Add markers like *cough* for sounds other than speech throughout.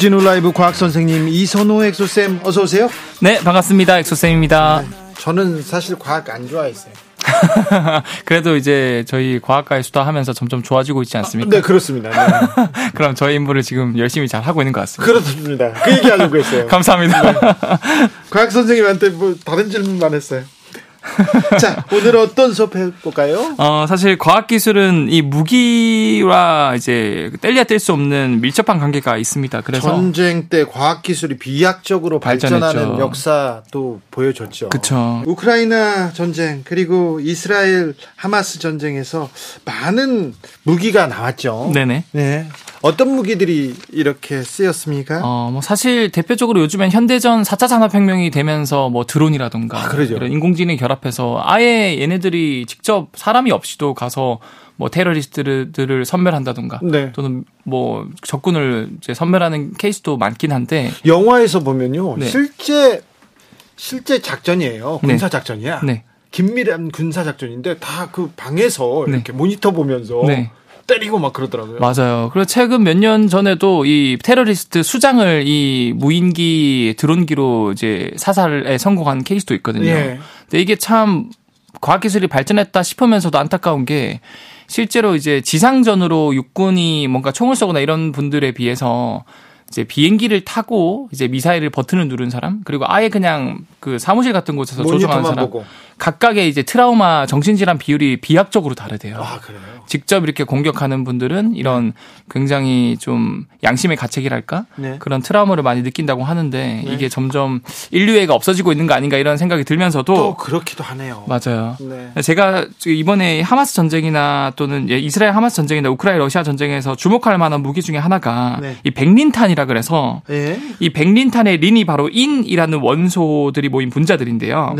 주진우 라이브 과학 선생님 이선호 엑소쌤 어서 오세요. 네, 반갑습니다. 엑소쌤입니다. 저는 사실 과학 안 좋아했어요. *laughs* 그래도 이제 저희 과학가의 수다 하면서 점점 좋아지고 있지 않습니까? 네, 그렇습니다. 네. *laughs* 그럼 저희 임무를 지금 열심히 잘 하고 있는 것 같습니다. 그렇습니다. 그 얘기 하려고 했어요. *laughs* 감사합니다. 과학 선생님한테 뭐 다른 질문만 했어요. *laughs* 자, 오늘 어떤 수업 해볼까요? 어, 사실 과학기술은 이 무기와 이제 뗄래야 뗄 수 없는 밀접한 관계가 있습니다. 그래서. 전쟁 때 과학기술이 비약적으로 발전하는 발전했죠. 역사도 보여줬죠. 그쵸. 우크라이나 전쟁, 그리고 이스라엘 하마스 전쟁에서 많은 무기가 나왔죠. 네네. 네. 어떤 무기들이 이렇게 쓰였습니까? 어, 뭐 사실 대표적으로 요즘엔 현대전 4차 산업혁명이 되면서 뭐 드론이라던가 아, 그러죠. 이런 인공지능이 결합해서 아예 얘네들이 직접 사람이 없이도 가서 뭐 테러리스트들을 선멸한다던가 네. 또는 뭐 적군을 이제 선멸하는 케이스도 많긴 한데 영화에서 보면요. 네. 실제 실제 작전이에요. 네. 군사 작전이야. 네. 긴밀한 군사 작전인데 다 그 방에서 네. 이렇게 모니터 보면서 네. 때리고 막 그러더라고요. 맞아요. 그리고 최근 몇 년 전에도 이 테러리스트 수장을 이 무인기 드론기로 이제 사살에 성공한 케이스도 있거든요. 예. 근데 이게 참 과학기술이 발전했다 싶으면서도 안타까운 게 실제로 이제 지상전으로 육군이 뭔가 총을 쏘거나 이런 분들에 비해서 이제 비행기를 타고 이제 미사일을 버튼을 누른 사람 그리고 아예 그냥 그 사무실 같은 곳에서 조종하는 사람 보고. 각각의 이제 트라우마 정신질환 비율이 비약적으로 다르대요. 아, 그래요. 직접 이렇게 공격하는 분들은 이런 굉장히 좀 양심의 가책이랄까 네. 그런 트라우마를 많이 느낀다고 하는데 이게 점점 인류애가 없어지고 있는 거 아닌가 이런 생각이 들면서도 또 그렇기도 하네요. 맞아요. 네. 제가 이번에 하마스 전쟁이나 또는 예, 이스라엘 하마스 전쟁이나 우크라이나 러시아 전쟁에서 주목할 만한 무기 중에 하나가 네. 이 백린탄이라 그래서 예. 이 백린탄의 린이 바로 인이라는 원소들이 모인 분자들인데요.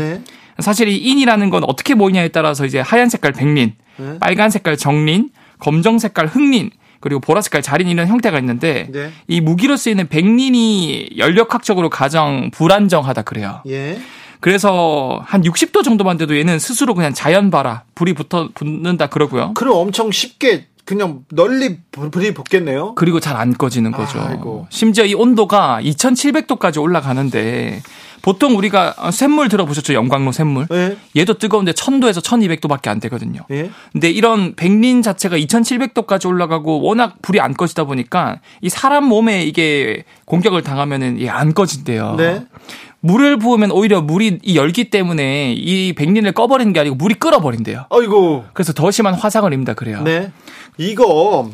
네. 사실 이 인이라는 건 어떻게 보이냐에 따라서 이제 하얀 색깔 백린, 네. 빨간 색깔 정린, 검정 색깔 흑린, 그리고 보라 색깔 자린 이런 형태가 있는데 네. 이 무기로 쓰이는 백린이 연력학적으로 가장 불안정하다 그래요. 예. 그래서 한 60도 정도만 돼도 얘는 스스로 그냥 자연 발화, 불이 붙어 붙는다 그러고요. 그럼 엄청 쉽게 그냥 널리 불이 붙겠네요. 그리고 잘 안 꺼지는 거죠. 아이고. 심지어 이 온도가 2700도까지 올라가는데 보통 우리가 샘물 들어보셨죠? 영광로 샘물. 예. 얘도 뜨거운데 1000도에서 1200도밖에 안 되거든요. 예. 근데 이런 백린 자체가 2700도까지 올라가고 워낙 불이 안 꺼지다 보니까 이 사람 몸에 이게 공격을 당하면은 이게 안 꺼진대요. 네. 물을 부으면 오히려 물이 이 열기 때문에 이 백린을 꺼버리는 게 아니고 물이 끓어버린대요. 아이고. 그래서 더 심한 화상을 입는다 그래요. 네. 이거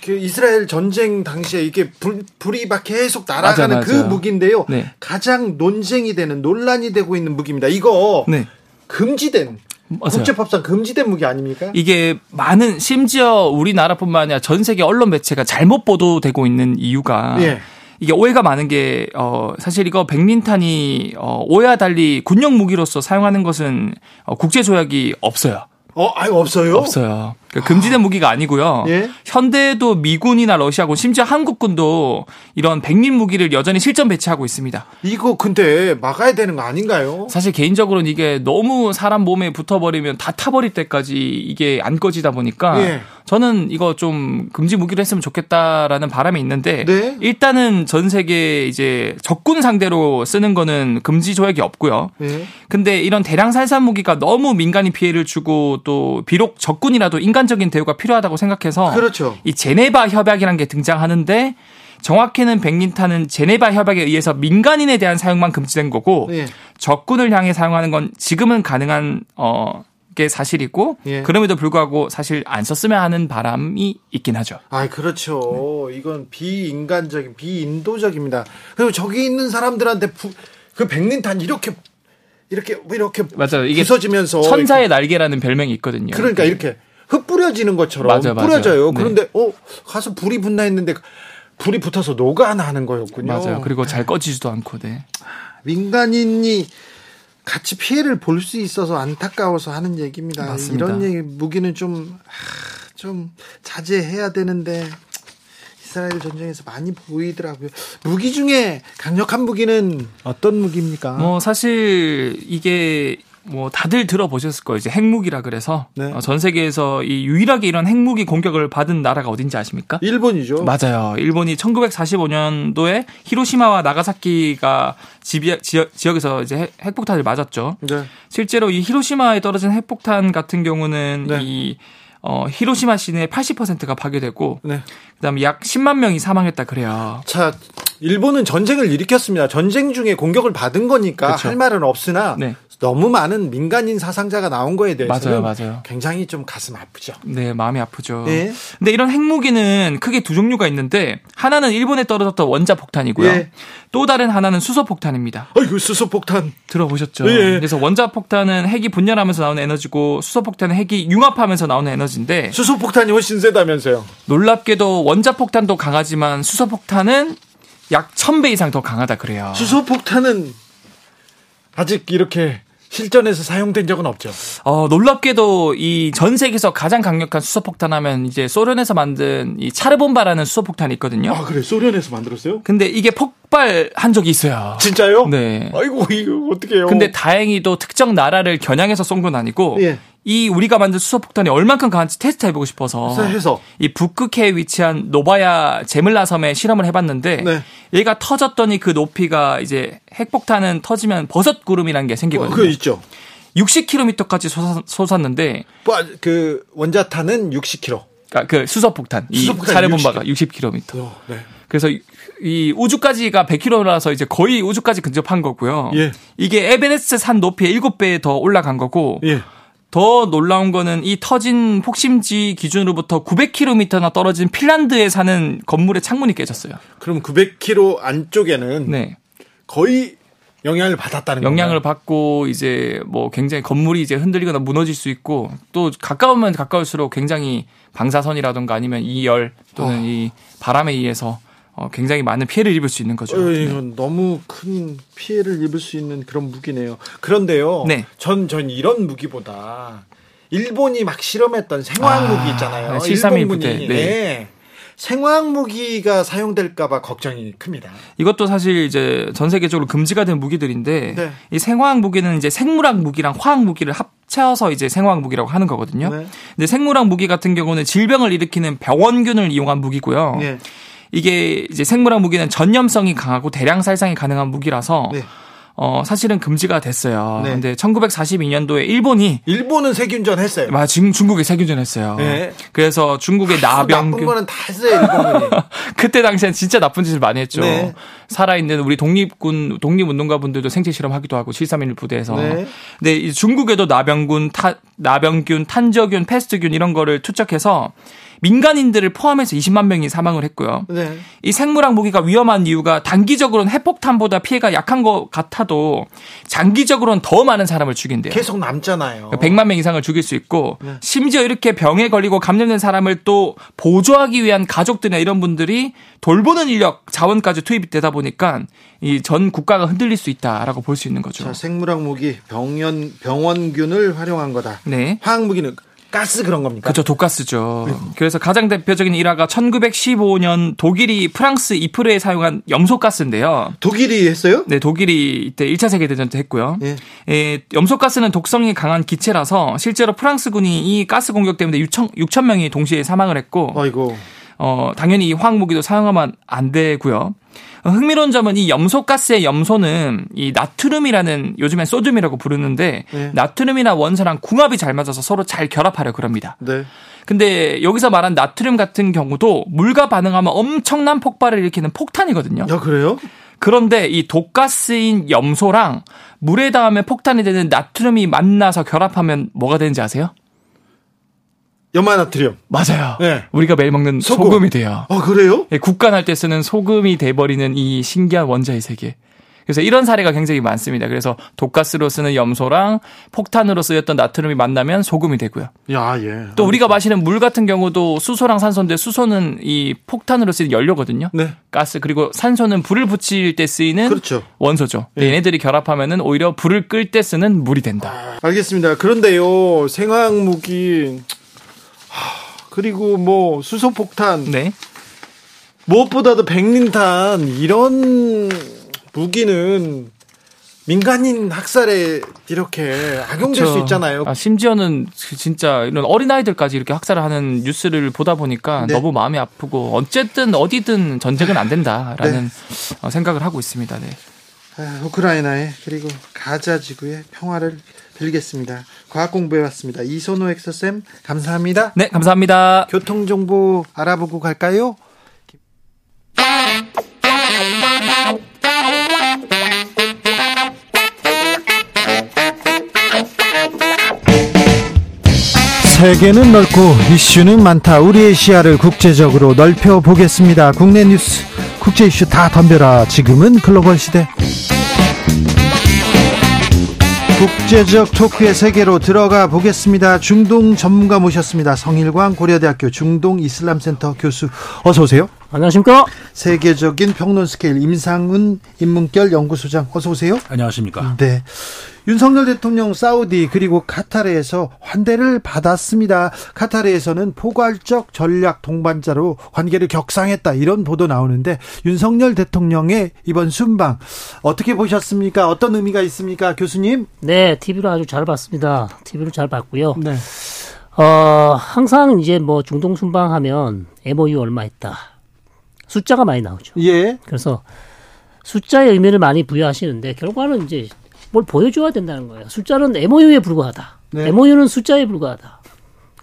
그 이스라엘 전쟁 당시에 이게 불, 불이 막 계속 날아가는 맞아, 그 맞아. 무기인데요. 네. 가장 논쟁이 되는 논란이 되고 있는 무기입니다. 이거 네. 금지된 맞아요. 국제법상 금지된 무기 아닙니까? 이게 많은 심지어 우리나라뿐만 아니라 전 세계 언론 매체가 잘못 보도되고 있는 이유가 예. 이게 오해가 많은 게, 어, 사실 이거 백린탄이, 어, 오해와 달리 군용 무기로서 사용하는 것은, 어, 국제조약이 없어요. 어, 아유 없어요? 없어요. 그러니까 금지된 무기가 아니고요. 예? 현대도 미군이나 러시아군, 심지어 한국군도 이런 백린 무기를 여전히 실전 배치하고 있습니다. 이거 근데 막아야 되는 거 아닌가요? 사실 개인적으로는 이게 너무 사람 몸에 붙어버리면 다 타버릴 때까지 이게 안 꺼지다 보니까 예. 저는 이거 좀 금지 무기로 했으면 좋겠다라는 바람이 있는데 네. 일단은 전 세계 이제 적군 상대로 쓰는 거는 금지 조약이 없고요. 예. 근데 이런 대량 살산 무기가 너무 민간인 피해를 주고 또 비록 적군이라도 인간 적인 대우가 필요하다고 생각해서 그렇죠. 이 제네바 협약이라는 게 등장하는데 정확히는 백린탄은 제네바 협약에 의해서 민간인에 대한 사용만 금지된 거고 예. 적군을 향해 사용하는 건 지금은 가능한 어. 게 사실이고 예. 그럼에도 불구하고 사실 안 썼으면 하는 바람이 있긴 하죠. 아, 그렇죠. 이건 비인간적인, 비인도적입니다. 그리고 저기 있는 사람들한테 부, 그 백린탄 이렇게 이렇게 이렇게 맞아요. 이게 부서지면서 천사의 날개라는 별명이 있거든요. 그러니까 이렇게 흙 뿌려지는 것처럼 맞아요, 맞아요. 뿌려져요. 네. 그런데 어 가서 불이 붙나 했는데 불이 붙어서 녹아나는 거였군요. 맞아요. 그리고 잘 꺼지지도 않고, 네. 민간인이 같이 피해를 볼 수 있어서 안타까워서 하는 얘기입니다. 맞습니다. 이런 얘기 무기는 좀, 좀 자제해야 되는데 이스라엘 전쟁에서 많이 보이더라고요. 무기 중에 강력한 무기는 어떤 무기입니까? 뭐 사실 이게 뭐 다들 들어보셨을 거예요. 이제 핵무기라 그래서 네. 어, 전 세계에서 이 유일하게 이런 핵무기 공격을 받은 나라가 어딘지 아십니까? 일본이죠. 맞아요. 일본이 1945년도에 히로시마와 나가사키가 지비, 지역, 지역에서 이제 핵, 핵폭탄을 맞았죠. 네. 실제로 이 히로시마에 떨어진 핵폭탄 같은 경우는 네. 이 어, 히로시마 시내 80%가 파괴되고 네. 그다음에 약 10만 명이 사망했다 그래요. 자, 일본은 전쟁을 일으켰습니다. 전쟁 중에 공격을 받은 거니까 그쵸. 할 말은 없으나 네. 너무 많은 민간인 사상자가 나온 거에 대해서는 맞아요, 맞아요. 굉장히 좀 가슴 아프죠. 네, 마음이 아프죠. 예. 근데 이런 핵무기는 크게 두 종류가 있는데 하나는 일본에 떨어졌던 원자 폭탄이고요. 예. 또 다른 하나는 수소 폭탄입니다. 아이고 수소 폭탄. 들어보셨죠? 예. 그래서 원자 폭탄은 핵이 분열하면서 나오는 에너지고 수소 폭탄은 핵이 융합하면서 나오는 에너지인데 수소 폭탄이 훨씬 세다면서요. 놀랍게도 원자 폭탄도 강하지만 수소 폭탄은 약 1000배 이상 더 강하다 그래요. 수소 폭탄은 아직 이렇게 실전에서 사용된 적은 없죠. 어, 놀랍게도 이 전 세계에서 가장 강력한 수소폭탄 하면 이제 소련에서 만든 이 차르본바라는 수소폭탄이 있거든요. 아 그래 소련에서 만들었어요? 근데 이게 폭발한 적이 있어요. 진짜요? 네. 아이고 이거 어떻게요? 근데 다행히도 특정 나라를 겨냥해서 쏜 건 아니고 예. 이 우리가 만든 수소폭탄이 얼만큼 강한지 테스트 해보고 싶어서 해서 해서. 이 북극해에 위치한 노바야 제물라 섬에 실험을 해봤는데 네. 얘가 터졌더니 그 높이가 이제 핵폭탄은 터지면 버섯 구름이라는 게 어, 생기거든요. 그거 있죠. 60km까지 솟았는데 뭐, 그 원자탄은 60km. 그러니까 그 수소폭탄 이 수소폭탄이 차례본 바가 60km. 어, 네. 그래서 이- 이 우주까지가 100km라서 이제 거의 우주까지 근접한 거고요. 예. 이게 에베레스트 산 높이의 7배 더 올라간 거고 예. 더 놀라운 거는 이 터진 폭심지 기준으로부터 900km나 떨어진 핀란드에 사는 건물의 창문이 깨졌어요. 그럼 900km 안쪽에는 네. 거의 영향을 받았다는 영향을 건가요? 받고 이제 뭐 굉장히 건물이 이제 흔들리거나 무너질 수 있고 또 가까우면 가까울수록 굉장히 방사선이라든가 아니면 이 열 또는 어. 이 바람에 의해서 어, 굉장히 많은 피해를 입을 수 있는 거죠. 어, 네. 이건 너무 큰 피해를 입을 수 있는 그런 무기네요. 그런데요. 네. 전, 전 이런 무기보다 일본이 막 실험했던 생화학 아, 무기 있잖아요. 네, 731 일본군이. 부대, 네. 네. 생화학 무기가 사용될까봐 걱정이 큽니다. 이것도 사실 이제 전 세계적으로 금지가 된 무기들인데 네. 이 생화학 무기는 이제 생물학 무기랑 화학 무기를 합쳐서 이제 생화학 무기라고 하는 거거든요. 네. 근데 생물학 무기 같은 경우는 질병을 일으키는 병원균을 이용한 무기고요. 네. 이게 이제 생물학 무기는 전염성이 강하고 대량 살상이 가능한 무기라서 네. 어 사실은 금지가 됐어요. 네. 근데 1942년도에 일본이 일본은 세균전 했어요. 마 지금 중국에 세균전 했어요. 네. 그래서 중국의 나쁜 나병균 거는 다 했어요, 일본군이. *laughs* 그때 당시엔 진짜 나쁜 짓을 많이 했죠. 네. 살아있는 우리 독립군, 독립운동가 분들도 생체 실험하기도 하고 731 부대에서. 네. 근데 이 중국에도 나병군, 타, 나병균, 탄저균, 패스트균 이런 거를 투척해서 민간인들을 포함해서 20만 명이 사망을 했고요. 네. 이 생물학 무기가 위험한 이유가 단기적으로는 핵폭탄보다 피해가 약한 것 같아도 장기적으로는 더 많은 사람을 죽인대요. 계속 남잖아요. 100만 명 이상을 죽일 수 있고 네. 심지어 이렇게 병에 걸리고 감염된 사람을 또 보조하기 위한 가족들이나 이런 분들이 돌보는 인력 자원까지 투입되다 보니 까 이 전 국가가 흔들릴 수 있다라고 볼 수 있는 거죠. 자, 생물학 무기 병원 병원균을 활용한 거다. 네. 화학 무기는 가스 그런 겁니까? 그렇죠. 독가스죠. 그래서 가장 대표적인 일화가 1915년 독일이 프랑스 이프르에 사용한 염소가스인데요. 독일이 했어요? 네, 독일이 이때 1차 세계 대전 때 했고요. 예. 예, 염소가스는 독성이 강한 기체라서 실제로 프랑스군이 이 가스 공격 때문에 6천, 6천 명이 동시에 사망을 했고, 아이고. 어, 당연히 이 화학무기도 사용하면 안 되고요. 어, 흥미로운 점은 이 염소가스의 염소는 이 나트륨이라는 요즘엔 소듐이라고 부르는데 네. 나트륨이나 원소랑 궁합이 잘 맞아서 서로 잘 결합하려 그럽니다. 네. 근데 여기서 말한 나트륨 같은 경우도 물과 반응하면 엄청난 폭발을 일으키는 폭탄이거든요. 야, 그래요? 그런데 이 독가스인 염소랑 물에 닿으면 폭탄이 되는 나트륨이 만나서 결합하면 뭐가 되는지 아세요? 염화나트륨. 맞아요. 네. 우리가 매일 먹는 소금. 이 돼요. 아, 그래요? 예, 국간할 때 쓰는 소금이 돼버리는 이 신기한 원자의 세계. 그래서 이런 사례가 굉장히 많습니다. 그래서 독가스로 쓰는 염소랑 폭탄으로 쓰였던 나트륨이 만나면 소금이 되고요. 야, 예. 또 우리가 마시는 물 같은 경우도 수소랑 산소인데 수소는 이 폭탄으로 쓰는 연료거든요. 네. 가스 그리고 산소는 불을 붙일 때 쓰이는 그렇죠. 원소죠. 네. 얘네들이 결합하면은 오히려 불을 끌 때 쓰는 물이 된다. 알겠습니다. 그런데요, 생화학 무기 그리고 뭐 수소폭탄 네. 무엇보다도 백린탄 이런 무기는 민간인 학살에 이렇게 악용될 수 있잖아요. 아, 심지어는 진짜 이런 어린아이들까지 이렇게 학살을 하는 뉴스를 보다 보니까 네. 너무 마음이 아프고 어쨌든 어디든 전쟁은 안 된다라는 어, 생각을 하고 있습니다. 네. 아, 우크라이나에 그리고 가자 지구의 평화를 빌겠습니다. 과학 공부해 왔습니다. 이선호 엑서쌤 감사합니다. 네, 감사합니다. 교통 정보 알아보고 갈까요? 세계는 넓고 이슈는 많다. 우리의 시야를 국제적으로 넓혀 보겠습니다. 국내 뉴스, 국제 이슈 다 덤벼라. 지금은 글로벌 시대. 국제적 토크의 세계로 들어가 보겠습니다. 중동 전문가 모셨습니다. 성일광 고려대학교 중동 이슬람센터 교수 어서 오세요. 안녕하십니까? 세계적인 평론 스케일 임상훈 인문결 연구소장 어서 오세요. 안녕하십니까. 네. 윤석열 대통령 사우디 그리고 카타르에서 환대를 받았습니다. 카타르에서는 포괄적 전략 동반자로 관계를 격상했다 이런 보도 나오는데 윤석열 대통령의 이번 순방 어떻게 보셨습니까? 어떤 의미가 있습니까, 교수님? 네, TV로 아주 잘 봤습니다. TV로 잘 봤고요. 네. 어, 항상 이제 뭐 중동 순방하면 MOU 얼마 했다. 숫자가 많이 나오죠. 예. 그래서 숫자의 의미를 많이 부여하시는데 결과는 이제 뭘 보여줘야 된다는 거예요. 숫자는 MOU에 불과하다. 네. MOU는 숫자에 불과하다.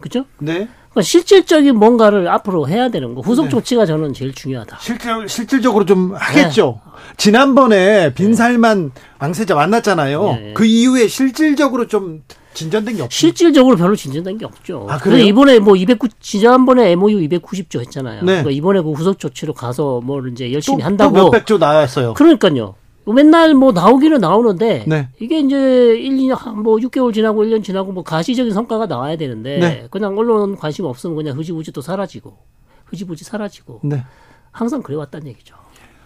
그죠? 네. 그러니까 실질적인 뭔가를 앞으로 해야 되는 거. 후속 네. 조치가 저는 제일 중요하다. 실질, 실질적으로 좀 하겠죠. 지난번에 빈살만 왕세자 만났잖아요. 네. 그 이후에 실질적으로 좀 진전된 게 없죠. 실질적으로 별로 진전된 게 없죠. 아, 그래요? 이번에 뭐 209, 지난번에 MOU 290조 했잖아요. 네. 그러니까 이번에 그 후속 조치로 가서 뭘 이제 열심히 또, 또 한다고. 몇백 조 나왔어요. 그러니까요. 맨날 뭐 나오기는 나오는데 네. 이게 이제 1, 2년 뭐 6개월 지나고 1년 지나고 뭐 가시적인 성과가 나와야 되는데 네. 그냥 언론 관심 없으면 그냥 흐지부지 또 사라지고 흐지부지 사라지고 네. 항상 그래 왔다는 얘기죠.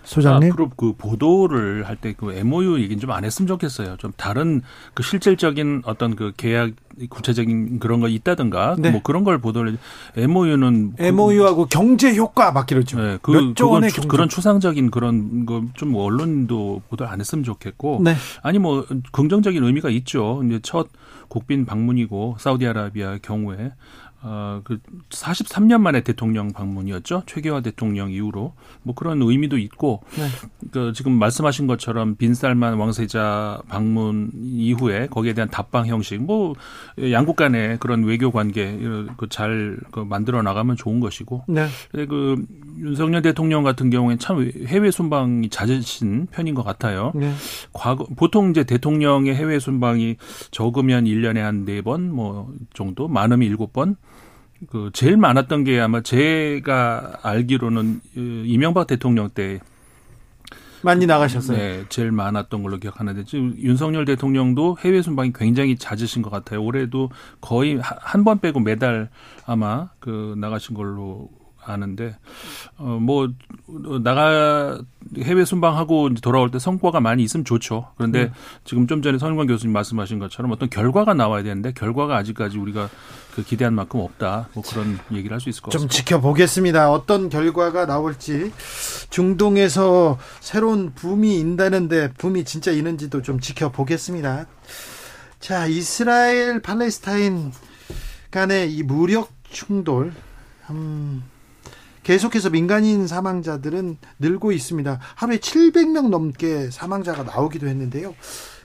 소장님. 앞으로 그 보도를 할 때 그 MOU 얘기는 좀 안 했으면 좋겠어요. 좀 다른 그 실질적인 어떤 그 계약 구체적인 그런 거 있다든가 네. 뭐 그런 걸 보도를 MOU는 MOU하고 경제 효과 막 이러죠. 네, 그, 몇조 원의 추-. 그런 추상적인 그런 거 좀 언론도 보도 안 했으면 좋겠고 네. 아니 뭐 긍정적인 의미가 있죠. 이제 첫 국빈 방문이고 사우디아라비아 경우에 어 그 43년 만에 대통령 방문이었죠. 최계화 대통령 이후로 뭐 그런 의미도 있고 네. 그 지금 말씀하신 것처럼 빈살만 왕세자 방문 이후에 거기에 대한 답방 형식 뭐 양국 간의 그런 외교 관계 그잘 만들어 나가면 좋은 것이고 네. 그 윤석열 대통령 같은 경우에는 참 해외 순방이 잦으신 편인 것 같아요. 네. 과거 보통 이제 대통령의 해외 순방이 적으면 1년에 한 네 번 뭐 정도, 많으면 일곱 번. 그 제일 많았던 게 아마 제가 알기로는 그 이명박 대통령 때 많이 나가셨어요. 네, 제일 많았던 걸로 기억하는데 지금 윤석열 대통령도 해외 순방이 굉장히 잦으신 것 같아요. 올해도 거의 한 번 빼고 매달 아마 그 나가신 걸로 아는데 어 뭐 나가 해외 순방하고 돌아올 때 성과가 많이 있으면 좋죠. 그런데 음. 지금 좀 전에 선관 교수님 말씀하신 것처럼 어떤 결과가 나와야 되는데 결과가 아직까지 우리가 그 기대한 만큼 없다. 뭐 그런 얘기를 할 수 있을 것좀 같습니다. 지켜보겠습니다. 어떤 결과가 나올지 중동에서 새로운 붐이 인다는데 붐이 진짜 있는지도 좀 지켜보겠습니다. 자, 이스라엘 팔레스타인 간의 이 무력 충돌 음, 계속해서 민간인 사망자들은 늘고 있습니다. 하루에 700명 넘게 사망자가 나오기도 했는데요.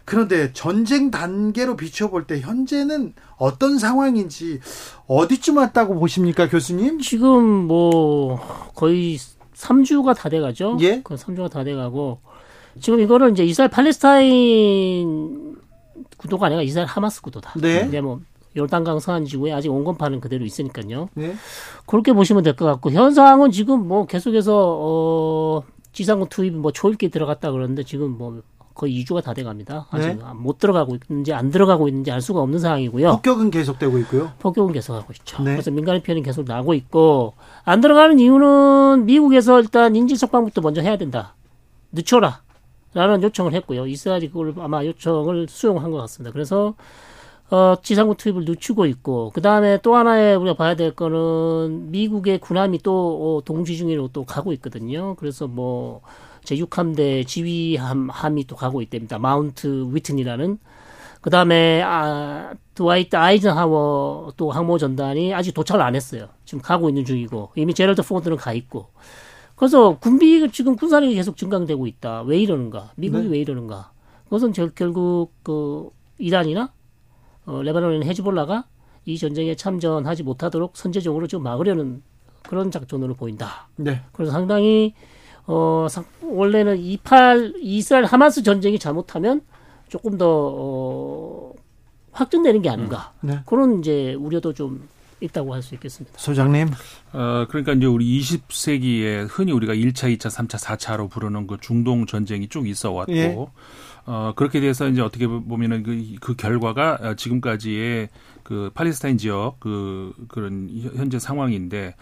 그런데 전쟁 단계로 비춰볼 때 현재는 어떤 상황인지 어디쯤 왔다고 보십니까, 교수님? 지금 뭐 거의 3주가 다 돼가죠. 예. 그 3주가 다 돼가고 지금 이거는 이제 이스라엘 팔레스타인 구도가 아니라 이스라엘 하마스 구도다. 네. 이제 뭐 요르단강 서안 지구에 아직 온건파는 그대로 있으니까요. 네. 그렇게 보시면 될 것 같고 현상은 지금 뭐 계속해서 어 지상군 투입 뭐 초읽기 들어갔다 그러는데 지금 뭐 거의 2주가 다 돼갑니다. 아직 네. 못 들어가고 있는지 안 들어가고 있는지 알 수가 없는 상황이고요. 폭격은 계속되고 있고요. 폭격은 계속하고 있죠. 네. 그래서 민간인 피해는 계속 나고 있고 안 들어가는 이유는 미국에서 일단 인질 석방부터 먼저 해야 된다. 늦춰라. 라는 요청을 했고요. 이스라엘이 그걸 아마 요청을 수용한 것 같습니다. 그래서 어, 지상군 투입을 늦추고 있고, 그 다음에 또 하나의 우리가 봐야 될 거는 미국의 군함이 또 어, 동지 중으로 또 가고 있거든요. 그래서 뭐, 제6함대 지휘함, 함이 또 가고 있답니다. 마운트 휘트니라는. 그 다음에, 아, 드와이트 아이젠하워 또 항모 전단이 아직 도착을 안 했어요. 지금 가고 있는 중이고, 이미 제럴드 포드는 가 있고. 그래서 군비, 지금 군사력이 계속 증강되고 있다. 왜 이러는가? 미국이 네. 왜 이러는가? 그것은 저- 결국, 그, 이란이나 어, 레바논의 헤즈볼라가 이 전쟁에 참전하지 못하도록 선제적으로 좀 막으려는 그런 작전으로 보인다. 네. 그래서 상당히 어 상- 원래는 28 이스라엘 하마스 전쟁이 잘못하면 조금 더 어, 확전되는 게 아닌가 네. 그런 이제 우려도 좀 있다고 할 수 있겠습니다. 소장님. 어, 그러니까 이제 우리 20세기에 흔히 우리가 1차, 2차, 3차, 4차로 부르는 그 중동 전쟁이 쭉 있어 왔고, 예. 어, 그렇게 돼서 이제 어떻게 보면은 그, 그 결과가 어, 지금까지의 그 팔레스타인 지역 그, 그런 현- 현재 상황인데,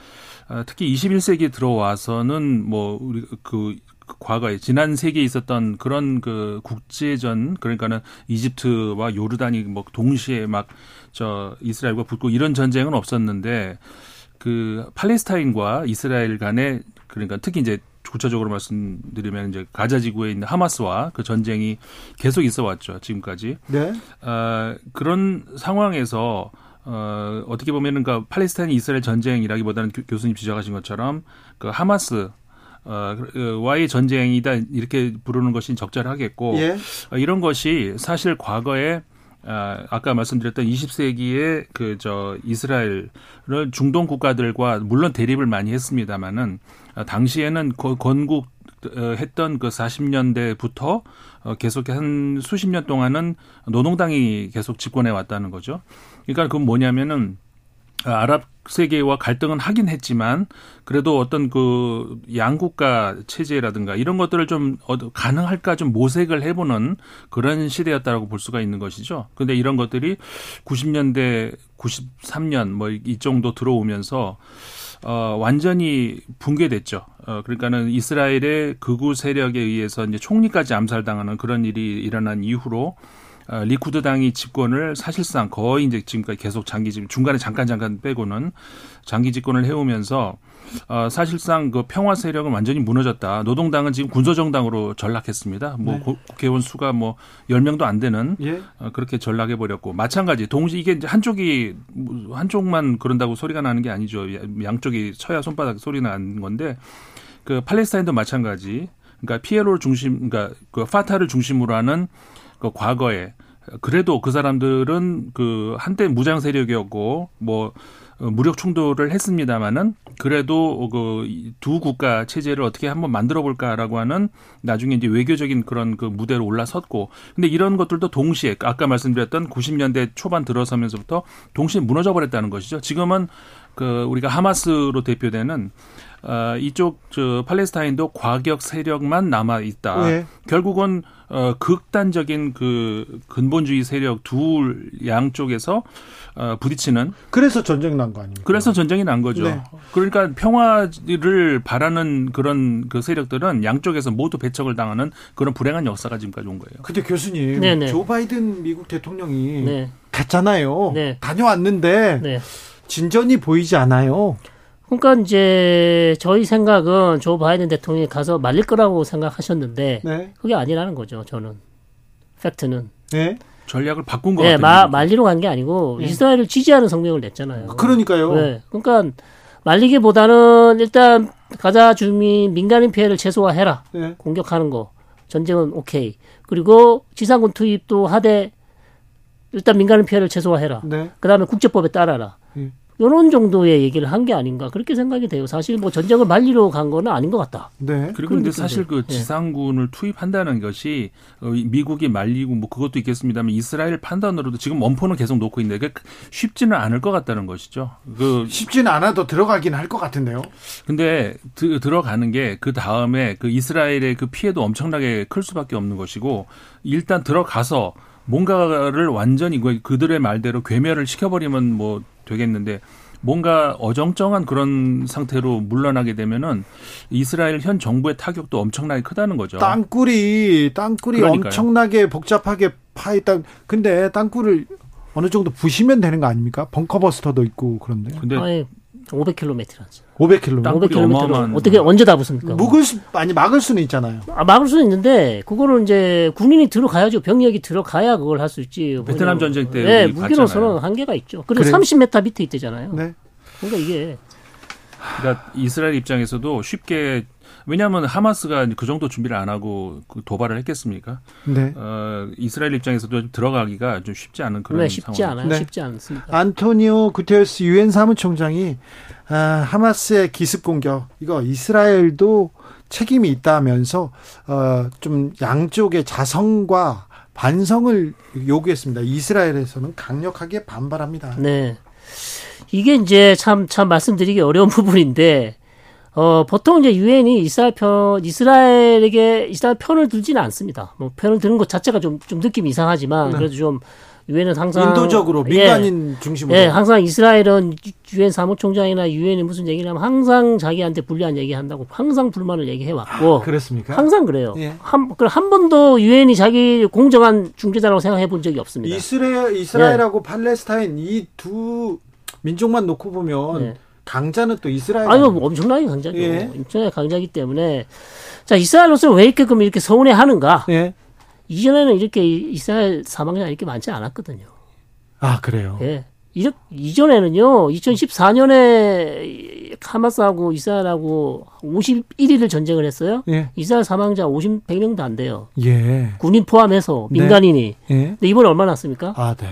어, 특히 21세기에 들어와서는 뭐, 우리 그, 그 과거에 지난 세기에 있었던 그런 그 국제전 그러니까는 이집트와 요르단이 뭐 동시에 막 저 이스라엘과 붙고 이런 전쟁은 없었는데 그 팔레스타인과 이스라엘 간의 그러니까 특히 이제 구체적으로 말씀드리면 이제 가자 지구에 있는 하마스와 그 전쟁이 계속 있어 왔죠 지금까지 네. 어, 그런 상황에서 어, 어떻게 보면은 그 팔레스타인 이스라엘 전쟁이라기보다는 교, 교수님 지적하신 것처럼 그 하마스 어, 그, 와의 전쟁이다 이렇게 부르는 것이 적절하겠고 예. 어, 이런 것이 사실 과거에 아, 아까 말씀드렸던 20세기에 그저 이스라엘을 중동 국가들과 물론 대립을 많이 했습니다마는 아, 당시에는 거- 건국 어, 했던 그 40년대부터 어, 계속 한 수십 년 동안은 노동당이 계속 집권해 왔다는 거죠. 그러니까 그건 뭐냐면은 아, 아랍 세계와 갈등은 하긴 했지만 그래도 어떤 그 양국가 체제라든가 이런 것들을 좀 어, 가능할까 좀 모색을 해보는 그런 시대였다라고 볼 수가 있는 것이죠. 근데 이런 것들이 90년대, 93년 뭐 이 정도 들어오면서 어, 완전히 붕괴됐죠. 어, 그러니까는 이스라엘의 극우 세력에 의해서 이제 총리까지 암살당하는 그런 일이 일어난 이후로 어, 리쿠드 당이 집권을 사실상 거의 이제 지금까지 계속 장기 집 중간에 잠깐 잠깐 빼고는 장기 집권을 해오면서 어, 사실상 그 평화 세력은 완전히 무너졌다. 노동당은 지금 군소정당으로 전락했습니다. 뭐 네. 고- 국회의원 수가 뭐 10명도 안 되는 예. 어, 그렇게 전락해 버렸고 마찬가지 동시 이게 이제 한쪽이 한쪽만 그런다고 소리가 나는 게 아니죠. 양쪽이 쳐야 손바닥 소리 나는 건데 그 팔레스타인도 마찬가지. 그러니까 피에로를 중심 그러니까 그 파타를 중심으로 하는 그 과거에 그래도 그 사람들은 그 한때 무장 세력이었고 뭐 어, 무력 충돌을 했습니다마는 그래도 그 두 국가 체제를 어떻게 한번 만들어 볼까라고 하는 나중에 이제 외교적인 그런 그 무대로 올라섰고 근데 이런 것들도 동시에 아까 말씀드렸던 90년대 초반 들어서면서부터 동시에 무너져 버렸다는 것이죠. 지금은 그 우리가 하마스로 대표되는 어 이쪽 저 팔레스타인도 과격 세력만 남아 있다. 예. 결국은 어 극단적인 그 근본주의 세력 둘 양쪽에서 어 부딪히는 그래서 전쟁 난거 아닙니까? 그래서 전쟁이 난 거죠. 네. 그러니까 평화를 바라는 그런 그 세력들은 양쪽에서 모두 배척을 당하는 그런 불행한 역사가 지금까지 온 거예요. 근데 교수님, 네네. 조 바이든 미국 대통령이 네, 갔잖아요. 네. 다녀왔는데 네. 진전이 보이지 않아요. 그러니까 이제 저희 생각은 조 바이든 대통령이 가서 말릴 거라고 생각하셨는데 네. 그게 아니라는 거죠. 저는 팩트는 네. 전략을 바꾼 것 네, 같아요. 마, 말리러 간 게 아니고 네. 이스라엘을 지지하는 성명을 냈잖아요. 그러니까요. 네. 그러니까 말리기보다는 일단 가자 주민 민간인 피해를 최소화해라. 네. 공격하는 거 전쟁은 오케이. 그리고 지상군 투입도 하되 일단 민간인 피해를 최소화해라. 네. 그다음에 국제법에 따라라. 예. 요런 정도의 얘기를 한 게 아닌가 그렇게 생각이 돼요. 사실 뭐 전쟁을 말리러 간 거는 아닌 것 같다. 네. 그리고 근데 사실 그 예. 지상군을 투입한다는 것이 어, 미국이 말리고 뭐 그것도 있겠습니다만 이스라엘 판단으로도 지금 원포는 계속 놓고 있는데 그 쉽지는 않을 것 같다는 것이죠. 그 쉽지는 않아도 들어가긴 할 것 같은데요. 근데 드- 들어가는 게 그 다음에 그 이스라엘의 그 피해도 엄청나게 클 수밖에 없는 것이고 일단 들어가서 뭔가를 완전히 그- 그들의 말대로 괴멸을 시켜버리면 뭐 되겠는데 뭔가 어정쩡한 그런 상태로 물러나게 되면은 이스라엘 현 정부의 타격도 엄청나게 크다는 거죠. 땅굴이 땅굴이 그러니까요. 엄청나게 복잡하게 파있다. 근데 땅굴을 어느 정도 부시면 되는 거 아닙니까? 벙커버스터도 있고 그런데 근데 아예 500km라죠. 500km. 땅- 500km 어마어마한- 어떻게 언제 다 붙습니까? 묵을 수 아니 막을 수는 있잖아요. 아, 막을 수는 있는데 그거를 이제 군인이 들어가야죠. 병력이 들어가야 그걸 할 수 있지. 베트남 전쟁 때 네, 무기로서는. 한계가 있죠. 그리고 그래요? 30m 밑에 있대잖아요. 네. 그러니까 이게 그러니까 이스라엘 입장에서도 쉽게 왜냐하면 하마스가 그 정도 준비를 안 하고 그 도발을 했겠습니까? 네. 어, 이스라엘 입장에서도 좀 들어가기가 좀 쉽지 않은 그런 네, 쉽지 상황. 않아요. 네. 쉽지 않습니다. 안토니오 구테르스 유엔 사무총장이 아, 하마스의 기습 공격 이거 이스라엘도 책임이 있다면서 어, 좀 양쪽의 자성과 반성을 요구했습니다. 이스라엘에서는 강력하게 반발합니다. 네. 이게 이제 참, 참 말씀드리기 어려운 *laughs* 부분인데, 어, 보통 이제 유엔이 이스라엘 편, 이스라엘에게 이스라엘 편을 들지는 않습니다. 뭐 편을 드는 것 자체가 좀, 좀 느낌이 이상하지만, 네. 그래도 좀, 유엔은 항상. 인도적으로 예. 민간인 중심으로 예, 항상 이스라엘은 유엔 사무총장이나 유엔이 무슨 얘기를 하면 항상 자기한테 불리한 얘기 한다고 항상 불만을 얘기해 왔고. 그렇습니까? 항상 그래요. 예. 한, 그한 번도 유엔이 자기 공정한 중재자라고 생각해 본 적이 없습니다. 이스라엘 이스라엘하고 팔레스타인 이 두 민족만 놓고 보면 네. 강자는 또 이스라엘 아유, 뭐 엄청나게 강자죠. 예. 엄청나게 강자이기 때문에. 자, 이스라엘로서는 왜 이렇게끔 이렇게 서운해 하는가? 예. 이전에는 이렇게 이- 이스라엘 사망자 이렇게 많지 않았거든요. 아 그래요. 예. 이렇게, 이전에는요, 2014년에 하마스하고 이스라엘하고 51일을 전쟁을 했어요. 예. 이스라엘 사망자 50, 100명도 안 돼요. 예. 군인 포함해서 네. 민간인이. 예. 근데 이번에 얼마 났습니까? 아 네.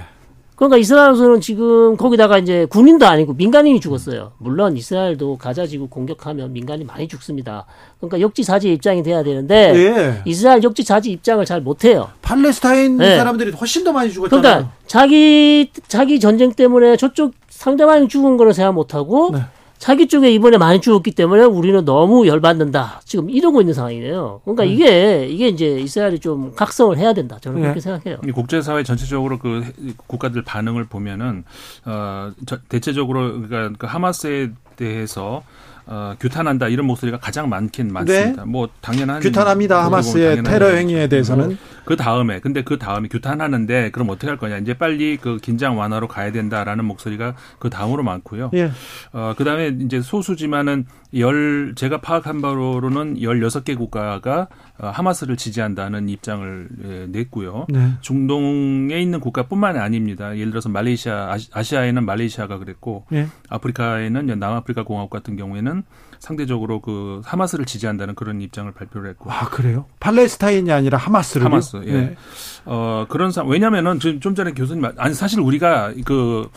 그러니까 이스라엘에서는 지금 거기다가 이제 군인도 아니고 민간인이 죽었어요. 물론 이스라엘도 가자 지구 공격하면 민간인 많이 죽습니다. 그러니까 역지사지 입장이 돼야 되는데 예. 이스라엘 역지사지 입장을 잘 못해요. 팔레스타인 네. 사람들이 훨씬 더 많이 죽었잖아요. 그러니까 자기 자기 전쟁 때문에 저쪽 상대방이 죽은 거를 생각 못하고 네. 자기 쪽에 이번에 많이 죽었기 때문에 우리는 너무 열받는다. 지금 이러고 있는 상황이에요. 그러니까 이게 이게 이제 이스라엘이 좀 각성을 해야 된다. 저는 네. 그렇게 생각해요. 이 국제사회 전체적으로 그 국가들 반응을 보면은 어 저- 대체적으로 그러니까 그 하마스에 대해서 어 규탄한다 이런 목소리가 가장 많긴 많습니다. 뭐 당연한 네. 규탄합니다. 보면 하마스의 테러. 행위에 대해서는 그 다음에 근데 그 다음에 규탄하는데 그럼 어떻게 할 거냐 이제 빨리 그 긴장 완화로 가야 된다라는 목소리가 그 다음으로 많고요. 예. 어, 그 다음에 이제 소수지만은 열, 제가 파악한 바로는 16개 국가가 어, 하마스를 지지한다는 입장을 예, 냈고요. 네. 중동에 있는 국가뿐만 이 아닙니다. 예를 들어서 말레이시아, 아시- 아시아에는 말레이시아가 그랬고, 예. 아프리카에는 남아프리카 공화국 같은 경우에는 상대적으로 그 하마스를 지지한다는 그런 입장을 발표를 했고. 아 그래요? 팔레스타인이 아니라 하마스를 하마스, 예. 어, 그런 상, 왜냐면은 좀, 좀 전에 교수님, 말- 아니, 사실 우리가 그,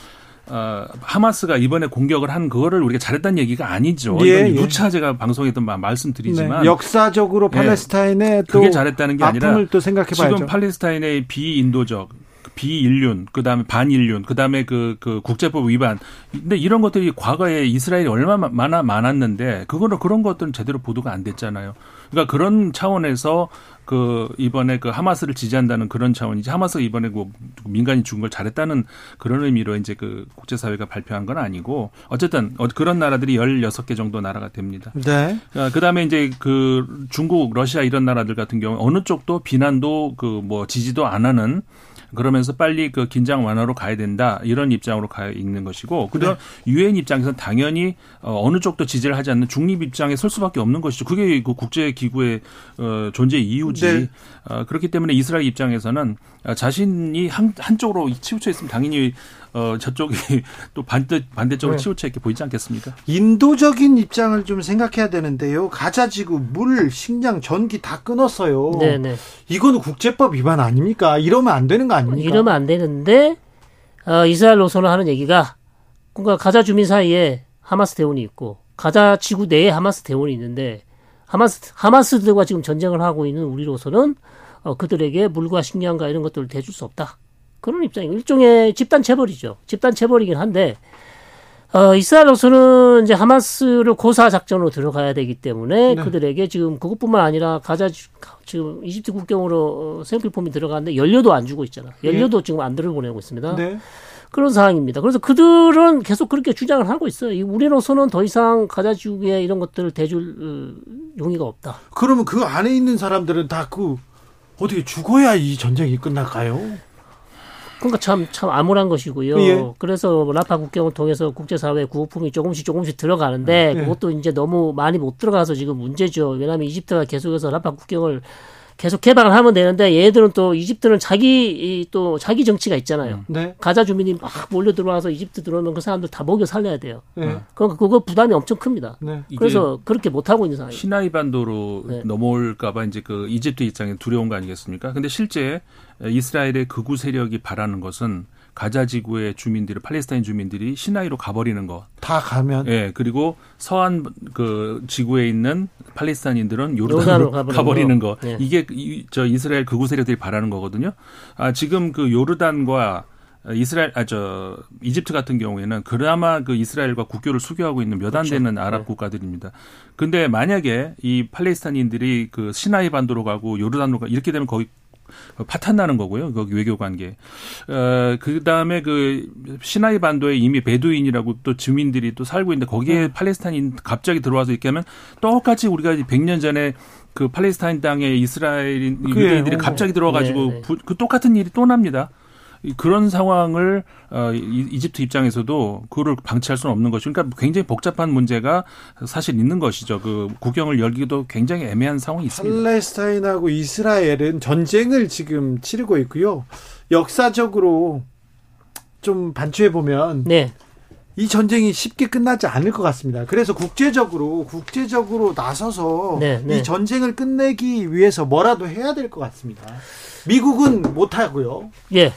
어, 하마스가 이번에 공격을 한 그거를 우리가 잘했다는 얘기가 아니죠. 예, 이건 예. 누차 제가 방송에도 마- 말씀드리지만. 네. 역사적으로 예. 팔레스타인의 또 그게 잘했다는 게 아니라. 지금 팔레스타인의 비인도적, 비인륜, 그 다음에 반인륜, 그 다음에 그, 그 국제법 위반. 근데 이런 것들이 과거에 이스라엘이 얼마나 많아 많았는데, 그거는 그런 것들은 제대로 보도가 안 됐잖아요. 그러니까 그런 차원에서 그 이번에 그 하마스를 지지한다는 그런 차원이지 하마스가 이번에 그 민간인 죽은 걸 잘했다는 그런 의미로 이제 그 국제사회가 발표한 건 아니고 어쨌든 어, 그런 나라들이 16개 정도 나라가 됩니다. 네. 그 다음에 이제 그 중국, 러시아 이런 나라들 같은 경우 어느 쪽도 비난도 그 뭐 지지도 안 하는 그러면서 빨리 그 긴장 완화로 가야 된다 이런 입장으로 가 있는 것이고 그다음 유엔 입장에서는 당연히 어, 어느 쪽도 지지를 하지 않는 중립 입장에 설 수밖에 없는 것이죠. 그게 그 국제 기구의 어, 존재 이유지. 네. 어, 그렇기 때문에 이스라엘 입장에서는 어, 자신이 한 한쪽으로 치우쳐 있으면 당연히 어, 저쪽이 *laughs* 또 반대 반대쪽으로 네. 치우쳐 있게 보이지 않겠습니까? 인도적인 입장을 좀 생각해야 되는데요. 가자지구 물, 식량, 전기 다 끊었어요. 네네. 이거는 국제법 위반 아닙니까? 이러면 안 되는 거 아닙니까? 이러면 안 되는데 어, 이스라엘로서는 하는 얘기가 그러니까 가자 주민 사이에 하마스 대원이 있고 가자 지구 내에 하마스 대원이 있는데 하마스 하마스들과 지금 전쟁을 하고 있는 우리로서는 어, 그들에게 물과 식량과 이런 것들을 대줄 수 없다. 그런 입장이고 일종의 집단 체벌이죠. 집단 체벌이긴 한데 어, 이스라엘로서는 이제 하마스를 고사 작전으로 들어가야 되기 때문에 네. 그들에게 지금 그것뿐만 아니라 가자 지- 지금 이집트 국경으로 어, 생필품이 들어가는데 연료도 안 주고 있잖아. 연료도 지금 안 들어 보내고 있습니다. 네. 그런 상황입니다. 그래서 그들은 계속 그렇게 주장을 하고 있어요. 이 우리로서는 더 이상 가자 지구에 이런 것들을 대줄 어, 용의가 없다. 그러면 그 안에 있는 사람들은 다 그 어떻게 죽어야 이 전쟁이 끝날까요? 그러니까 참, 참 암울한 것이고요. 예. 그래서 뭐 라파 국경을 통해서 국제사회 구호품이 조금씩 조금씩 들어가는데 예. 그것도 이제 너무 많이 못 들어가서 지금 문제죠. 왜냐하면 이집트가 계속해서 라파 국경을 계속 개방을 하면 되는데 얘들은 또 이집트는 자기 이또 자기 정치가 있잖아요. 네. 가자 주민이 막 몰려 들어와서 이집트 들어오면 그 사람들 다 먹여 살려야 돼요. 네. 그러니까 그거 부담이 엄청 큽니다. 네. 그래서 그렇게 못 하고 있는 상황이에요. 시나이 반도로 네. 넘어올까봐 이제 그 이집트 입장에 두려운 거 아니겠습니까? 근데 실제 이스라엘의 극우 세력이 바라는 것은 가자 지구의 주민들이 팔레스타인 주민들이 시나이로 가버리는 거. 다 가면 예, 그리고 서한 그 지구에 있는 팔레스타인들은 요르단으로 요르단으로 *laughs* 가버리는 거. 거. 예. 이게 이- 저 이스라엘 극우 세력들이 바라는 거거든요. 아, 지금 그 요르단과 이스라엘 아 저 이집트 같은 경우에는 그나마 그 이스라엘과 국교를 수교하고 있는 몇안 그렇죠. 되는 아랍 네. 국가들입니다. 근데 만약에 이 팔레스타인들이 그 시나이 반도로 가고 요르단으로 가 이렇게 되면 거의 파탄 나는 거고요. 거기 외교 관계. 어, 그 다음에 그 시나이 반도에 이미 베두인이라고 또 주민들이 또 살고 있는데 거기에 팔레스타인 갑자기 들어와서 이렇게 하면 똑같이 우리가 100년 전에 그 팔레스타인 땅에 이스라엘인. 유대인들이 갑자기 들어와가지고 네, 네. 부- 그 똑같은 일이 또 납니다. 이- 그런 상황을 어, 이- 이집트 입장에서도 그거를 방치할 수는 없는 것이고 그러니까 굉장히 복잡한 문제가 사실 있는 것이죠. 그 국경을 열기도 굉장히 애매한 상황이 있습니다. 팔레스타인하고 이스라엘은 전쟁을 지금 치르고 있고요. 역사적으로 좀 반추해 보면 네. 이 전쟁이 쉽게 끝나지 않을 것 같습니다. 그래서 국제적으로 국제적으로 나서서 네, 네. 이 전쟁을 끝내기 위해서 뭐라도 해야 될 것 같습니다. 미국은 못 하고요. 예.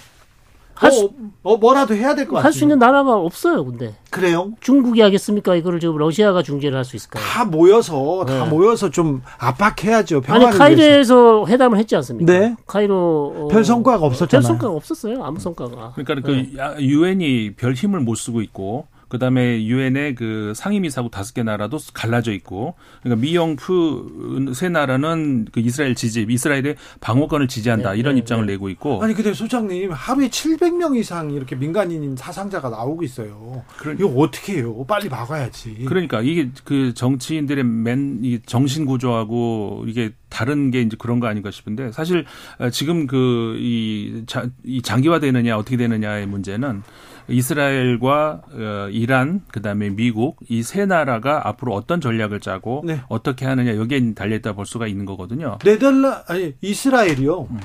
할 수, 어, 어, 뭐라도 해야 될 것 같습니다. 할수 있는 나라가 없어요, 근데. 그래요? 중국이 하겠습니까? 이거를 지금 러시아가 중재를 할 수 있을까요? 다 모여서 다 네. 모여서 좀 압박해야죠. 아니. 카이로에서 회담을 했지 않습니까? 네. 카이로. 어, 별 성과가 없었잖아요. 별 성과가 없었어요. 아무 성과가. 그러니까 네. 그 유엔이 별 힘을 못 쓰고 있고 그다음에 유엔의 그 상임이사국 다섯 개 나라도 갈라져 있고 그러니까 미영프 세 나라는 그 이스라엘 지지 이스라엘의 방어권을 지지한다 네, 이런 네, 입장을 네. 내고 있고 아니 근데 소장님 하루에 700명 이상 이렇게 민간인 사상자가 나오고 있어요. 그러- 이거 어떻게 해요? 빨리 막아야지. 그러니까 이게 그 정치인들의 맨 이 정신 구조하고 이게 다른 게 이제 그런 거 아닌가 싶은데 사실 어, 지금 그이 이 장기화되느냐 어떻게 되느냐의 문제는 이스라엘과 어, 이란 그다음에 미국 이 세 나라가 앞으로 어떤 전략을 짜고 네. 어떻게 하느냐 여기에 달려 있다 볼 수가 있는 거거든요. 네덜란 아니 이스라엘이요. 음.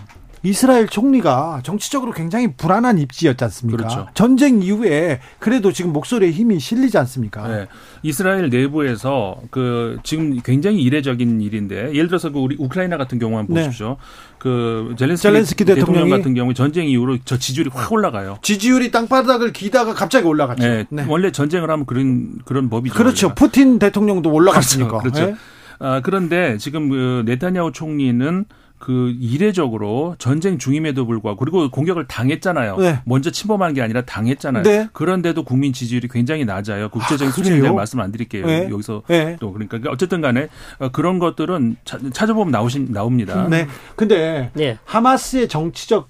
이스라엘 총리가 정치적으로 굉장히 불안한 입지였지 않습니까? 그렇죠. 전쟁 이후에 그래도 지금 목소리에 힘이 실리지 않습니까? 네. 이스라엘 내부에서 그 지금 굉장히 이례적인 일인데 예를 들어서 그 우리 우크라이나 같은 경우 한번 네. 보십시오. 그 젤렌스키, 젤렌스키 대통령 대통령이 같은 경우에 전쟁 이후로 저 지지율이 확 올라가요. 지지율이 땅바닥을 기다가 갑자기 올라갔죠. 네. 네. 원래 전쟁을 하면 그런 그런 법이죠. 그렇죠. 원래가. 푸틴 대통령도 올라갔으니까. 그렇죠. 그렇죠. 네. 아, 그런데 지금 그 네타냐후 총리는 그 이례적으로 전쟁 중임에도 불구하고 그리고 공격을 당했잖아요. 네. 먼저 침범한 게 아니라 당했잖아요. 네. 그런데도 국민 지지율이 굉장히 낮아요. 국제적인 아, 수치를 그래요? 제가 말씀 안 드릴게요. 네. 여기서 네. 또 그러니까 어쨌든 간에 어, 그런 것들은 차- 찾아보면 나오신 나옵니다. 네. 근데 네. 하마스의 정치적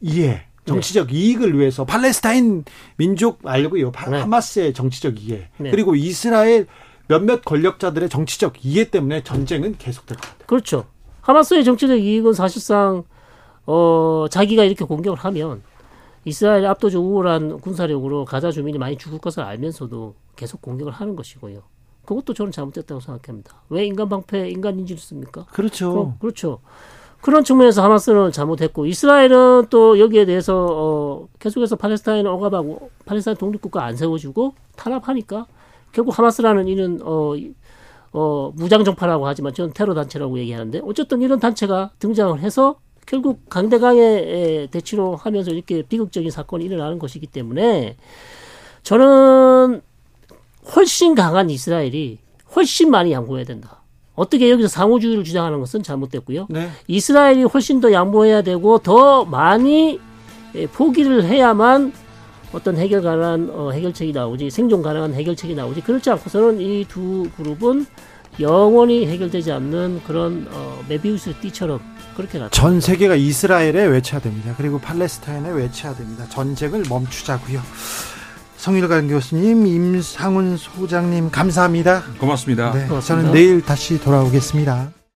이해, 정치적 이익을 위해서 팔레스타인 민족 말고요. 파- 네. 하마스의 정치적 이해, 네. 그리고 이스라엘 몇몇 권력자들의 정치적 이해 때문에 전쟁은 계속될 것 같아요. 그렇죠. 하마스의 정치적 이익은 사실상 어 자기가 이렇게 공격을 하면 이스라엘이 압도적 우월한 군사력으로 가자 주민이 많이 죽을 것을 알면서도 계속 공격을 하는 것이고요. 그것도 저는 잘못됐다고 생각합니다. 왜 인간 방패, 인간 인질을 씁니까? 그렇죠. 그럼, 그렇죠. 그런 측면에서 하마스는 잘못했고 이스라엘은 또 여기에 대해서 어, 계속해서 팔레스타인을 억압하고 팔레스타인 독립국가 안 세워주고 탄압하니까 결국 하마스라는 이는 어, 이- 어, 무장 정파라고 하지만 저는 테러 단체라고 얘기하는데 어쨌든 이런 단체가 등장을 해서 결국 강대강의 에, 대치로 하면서 이렇게 비극적인 사건이 일어나는 것이기 때문에 저는 훨씬 강한 이스라엘이 훨씬 많이 양보해야 된다. 어떻게 여기서 상호주의를 주장하는 것은 잘못됐고요. 네. 이스라엘이 훨씬 더 양보해야 되고 더 많이 예, 포기를 해야만 어떤 해결 가능한 어, 해결책이 나오지 생존 가능한 해결책이 나오지 그렇지 않고서는 이 두 그룹은 영원히 해결되지 않는 그런 어, 메비우스 띠처럼 그렇게 나타. 전 세계가 이스라엘에 외쳐야 됩니다. 그리고 팔레스타인에 외쳐야 됩니다. 전쟁을 멈추자고요. 성일관 교수님, 임상훈 소장님 감사합니다. 고맙습니다. 네, 고맙습니다. 저는 내일 다시 돌아오겠습니다.